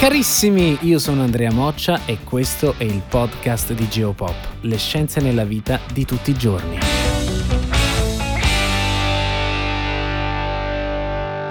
Carissimi, io sono Andrea Moccia e questo è il podcast di Geopop, le scienze nella vita di tutti i giorni.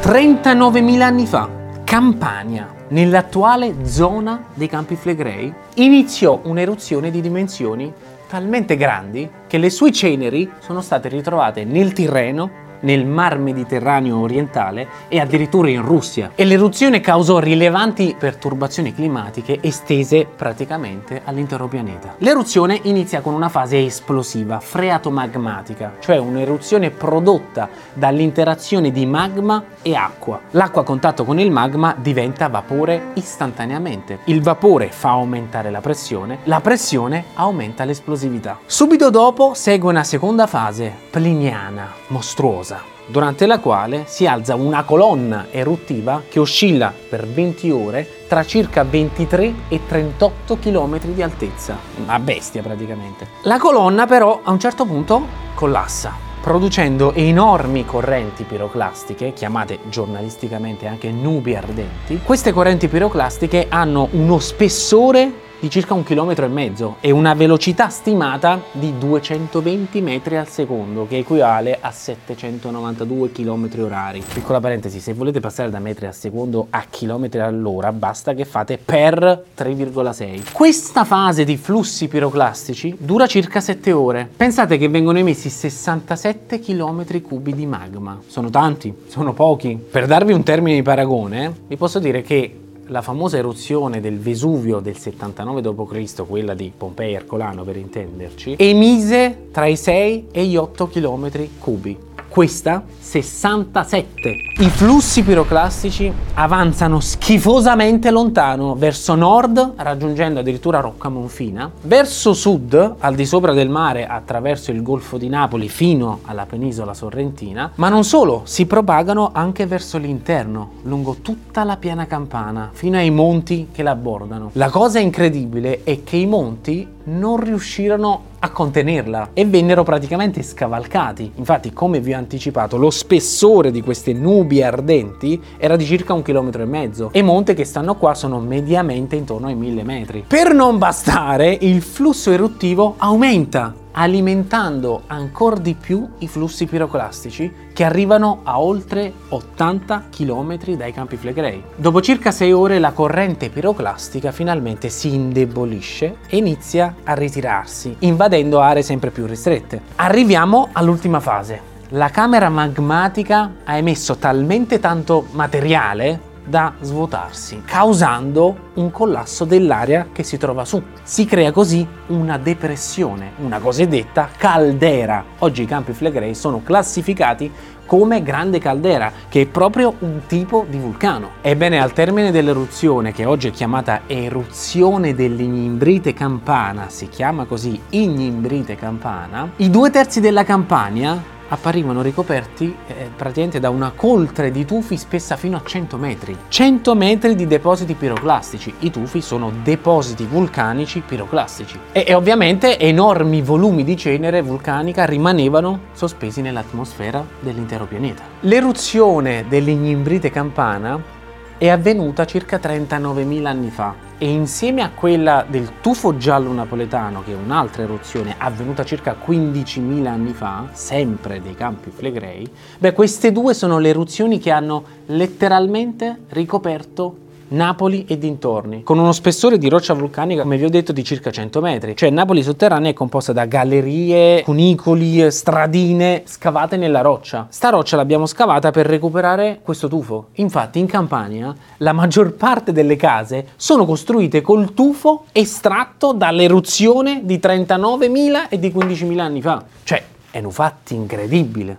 39.000 anni fa, Campania, nell'attuale zona dei Campi Flegrei, iniziò un'eruzione di dimensioni talmente grandi che le sue ceneri sono state ritrovate nel Tirreno nel Mar Mediterraneo orientale e addirittura in Russia. E l'eruzione causò rilevanti perturbazioni climatiche estese praticamente all'intero pianeta. L'eruzione inizia con una fase esplosiva, freatomagmatica, cioè un'eruzione prodotta dall'interazione di magma e acqua. L'acqua a contatto con il magma diventa vapore istantaneamente. Il vapore fa aumentare la pressione, la pressione aumenta l'esplosività. Subito dopo segue una seconda fase, pliniana, mostruosa durante la quale si alza una colonna eruttiva che oscilla per 20 ore tra circa 23 e 38 km di altezza. Una bestia praticamente. La colonna però a un certo punto collassa producendo enormi correnti piroclastiche, chiamate giornalisticamente anche nubi ardenti. Queste correnti piroclastiche hanno uno spessore di circa un chilometro e mezzo e una velocità stimata di 220 metri al secondo, che equivale a 792 km orari. Piccola parentesi, se volete passare da metri al secondo a chilometri all'ora, basta che fate per 3,6. Questa fase di flussi piroclastici dura circa 7 ore. Pensate che vengono emessi 67 km cubi di magma. Sono tanti, sono pochi. Per darvi un termine di paragone, vi posso dire che la famosa eruzione del Vesuvio del 79 d.C., quella di Pompei Ercolano per intenderci, emise tra i 6 e gli 8 km cubi questa 67. I flussi piroclastici avanzano schifosamente lontano, verso nord, raggiungendo addirittura Rocca Monfina, verso sud, al di sopra del mare, attraverso il Golfo di Napoli fino alla penisola sorrentina, ma non solo, si propagano anche verso l'interno, lungo tutta la piana campana, fino ai monti che la abbordano. La cosa incredibile è che i monti non riuscirono a contenerla e vennero praticamente scavalcati. Infatti, come vi ho anticipato, lo spessore di queste nubi ardenti era di circa un chilometro e mezzo e monte che stanno qua sono mediamente intorno ai mille metri. Per non bastare, il flusso eruttivo aumenta alimentando ancora di più i flussi piroclastici che arrivano a oltre 80 km dai campi flegrei. Dopo circa 6 ore la corrente piroclastica finalmente si indebolisce e inizia a ritirarsi, invadendo aree sempre più ristrette. Arriviamo all'ultima fase. La camera magmatica ha emesso talmente tanto materiale da svuotarsi, causando un collasso dell'area che si trova su. Si crea così una depressione, una cosiddetta caldera. Oggi i campi Flegrei sono classificati come grande caldera, che è proprio un tipo di vulcano. Ebbene, al termine dell'eruzione, che oggi è chiamata eruzione dell'Ignimbrite Campana, si chiama così Ignimbrite Campana, i due terzi della Campania apparivano ricoperti eh, praticamente da una coltre di tufi spessa fino a 100 metri. 100 metri di depositi piroclastici. I tufi sono depositi vulcanici piroclastici. E, e ovviamente enormi volumi di cenere vulcanica rimanevano sospesi nell'atmosfera dell'intero pianeta. L'eruzione dell'Ignimbrite campana è avvenuta circa 39.000 anni fa e insieme a quella del tufo giallo napoletano, che è un'altra eruzione avvenuta circa 15.000 anni fa, sempre dei campi flegrei, beh, queste due sono le eruzioni che hanno letteralmente ricoperto Napoli e dintorni, con uno spessore di roccia vulcanica, come vi ho detto, di circa 100 metri. Cioè Napoli sotterranea è composta da gallerie, cunicoli, stradine scavate nella roccia. Sta roccia l'abbiamo scavata per recuperare questo tufo. Infatti in Campania la maggior parte delle case sono costruite col tufo estratto dall'eruzione di 39.000 e di 15.000 anni fa. Cioè, è un fatto incredibile.